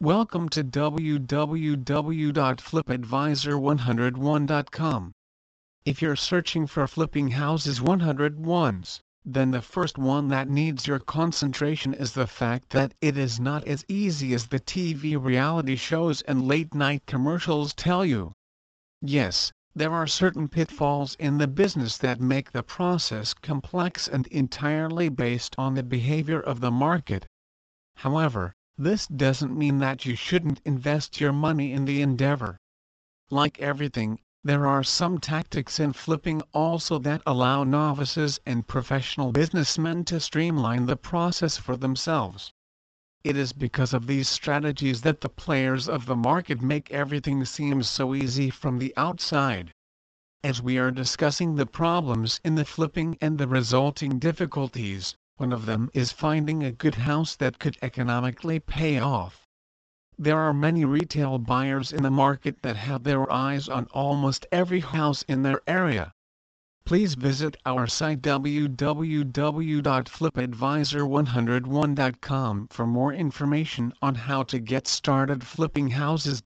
Welcome to www.flipadvisor101.com. If you're searching for flipping houses 101s, then the first one that needs your concentration is the fact that it is not as easy as the TV reality shows and late night commercials tell you. Yes, there are certain pitfalls in the business that make the process complex and entirely based on the behavior of the market. However, this doesn't mean that you shouldn't invest your money in the endeavor. Like everything, there are some tactics in flipping also that allow novices and professional businessmen to streamline the process for themselves. It is because of these strategies that the players of the market make everything seem so easy from the outside. As we are discussing the problems in the flipping and the resulting difficulties, one of them is finding a good house that could economically pay off. There are many retail buyers in the market that have their eyes on almost every house in their area. Please visit our site www.flipadvisor101.com for more information on how to get started flipping houses.